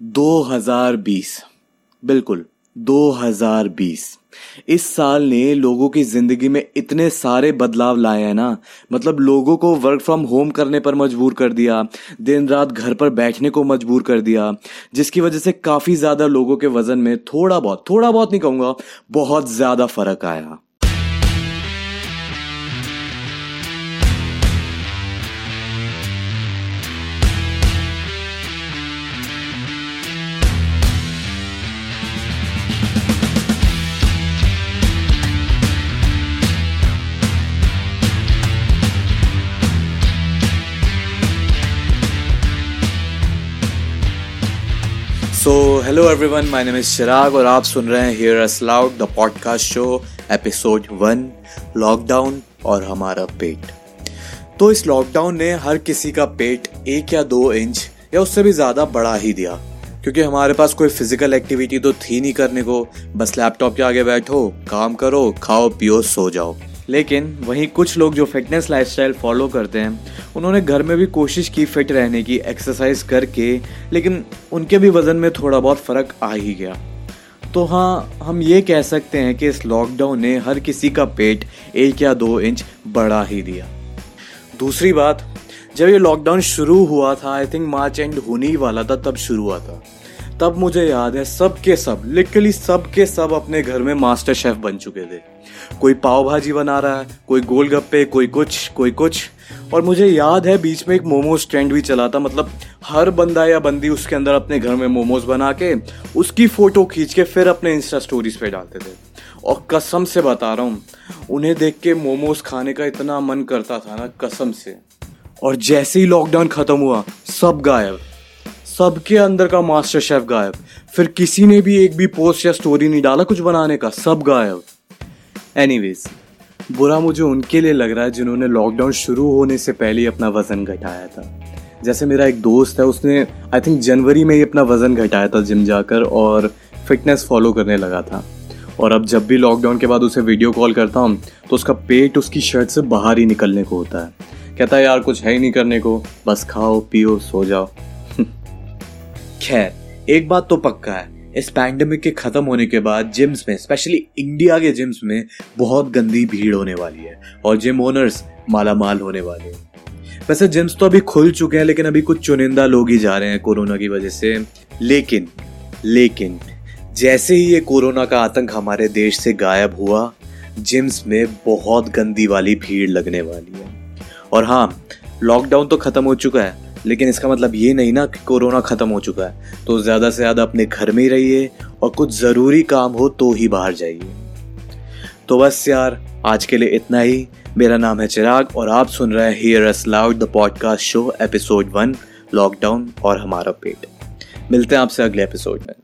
2020 बिल्कुल 2020 इस साल ने लोगों की ज़िंदगी में इतने सारे बदलाव लाए हैं ना। मतलब लोगों को वर्क फ्रॉम होम करने पर मजबूर कर दिया, दिन रात घर पर बैठने को मजबूर कर दिया, जिसकी वजह से काफ़ी ज़्यादा लोगों के वज़न में थोड़ा बहुत थोड़ा बहुत नहीं कहूँगा, बहुत ज़्यादा फ़र्क आया। So hello everyone my name is Chirag और आप सुन रहे हैं here us loud the podcast show episode one lockdown और हमारा पेट। तो इस लॉकडाउन ने हर किसी का पेट एक या दो इंच या उससे भी ज़्यादा बढ़ा ही दिया। क्योंकि हमारे पास कोई फ़िज़िकल एक्टिविटी तो थी नहीं करने को। बस लैपटॉप के आगे बैठो, काम करो, खाओ, पियो, सो जाओ। लेकिन वहीं कुछ लोग जो फिटनेस लाइफस्टाइल फॉलो करते हैं, उन्होंने घर में भी कोशिश की फिट रहने की एक्सरसाइज करके, लेकिन उनके भी वज़न में थोड़ा बहुत फ़र्क आ ही गया। तो हाँ हम ये कह सकते हैं कि इस लॉकडाउन ने हर किसी का पेट एक या दो इंच बढ़ा ही दिया। दूसरी बात, जब ये लॉकडाउन शुरू हुआ था आई थिंक मार्च एंड होने ही वाला था, तब शुरू हुआ था। तब मुझे याद है सब के सब लिटरली सब के सब अपने घर में मास्टर शेफ बन चुके थे। कोई पाव भाजी बना रहा है, कोई गोलगप्पे, कोई कुछ कोई कुछ। और मुझे याद है, बीच में एक मोमोज ट्रेंड भी चला था मतलब हर बंदा या बंदी उसके अंदर अपने घर में मोमोज बना के, उसकी फ़ोटो खींच के फिर अपने इंस्टा स्टोरीज पे डालते थे। और कसम से बता रहा हूँ, उन्हें देख के मोमोज खाने का इतना मन करता था ना, कसम से। और जैसे ही लॉकडाउन खत्म हुआ, सब गायब। सबके अंदर का मास्टर शेफ गायब। फिर किसी ने भी एक भी पोस्ट या स्टोरी नहीं डाला कुछ बनाने का, सब गायब। एनीवेज बुरा मुझे उनके लिए लग रहा है जिन्होंने लॉकडाउन शुरू होने से पहले ही अपना वज़न घटाया था। जैसे मेरा एक दोस्त है, उसने आई थिंक जनवरी में ही अपना वज़न घटाया था जिम जाकर और फिटनेस फॉलो करने लगा था। और अब जब भी लॉकडाउन के बाद उसे वीडियो कॉल करता हूँ तो उसका पेट उसकी शर्ट से बाहर ही निकलने को होता है। कहता है, यार, कुछ है ही नहीं करने को। बस खाओ, पियो, सो जाओ। खैर, एक बात तो पक्का है, इस पैंडमिक के खत्म होने के बाद जिम्स में स्पेशली इंडिया के जिम्स में, बहुत गंदी भीड़ होने वाली है और जिम ओनर्स माला माल होने वाले हैं। वैसे जिम्स तो अभी खुल चुके हैं, लेकिन अभी कुछ चुनिंदा लोग ही जा रहे हैं कोरोना की वजह से। लेकिन लेकिन, जैसे ही ये कोरोना का आतंक हमारे देश से गायब हुआ जिम्स में बहुत गंदी वाली भीड़ लगने वाली है। और हाँ लॉकडाउन तो खत्म हो चुका है लेकिन इसका मतलब ये नहीं ना कि कोरोना ख़त्म हो चुका है। तो ज़्यादा से ज़्यादा अपने घर में ही रहिए और कुछ ज़रूरी काम हो तो ही बाहर जाइए। तो बस यार, आज के लिए इतना ही। मेरा नाम है चिराग और आप सुन रहे हैं here us loud the podcast show episode one lockdown और हमारा पेट। मिलते हैं आपसे अगले एपिसोड में।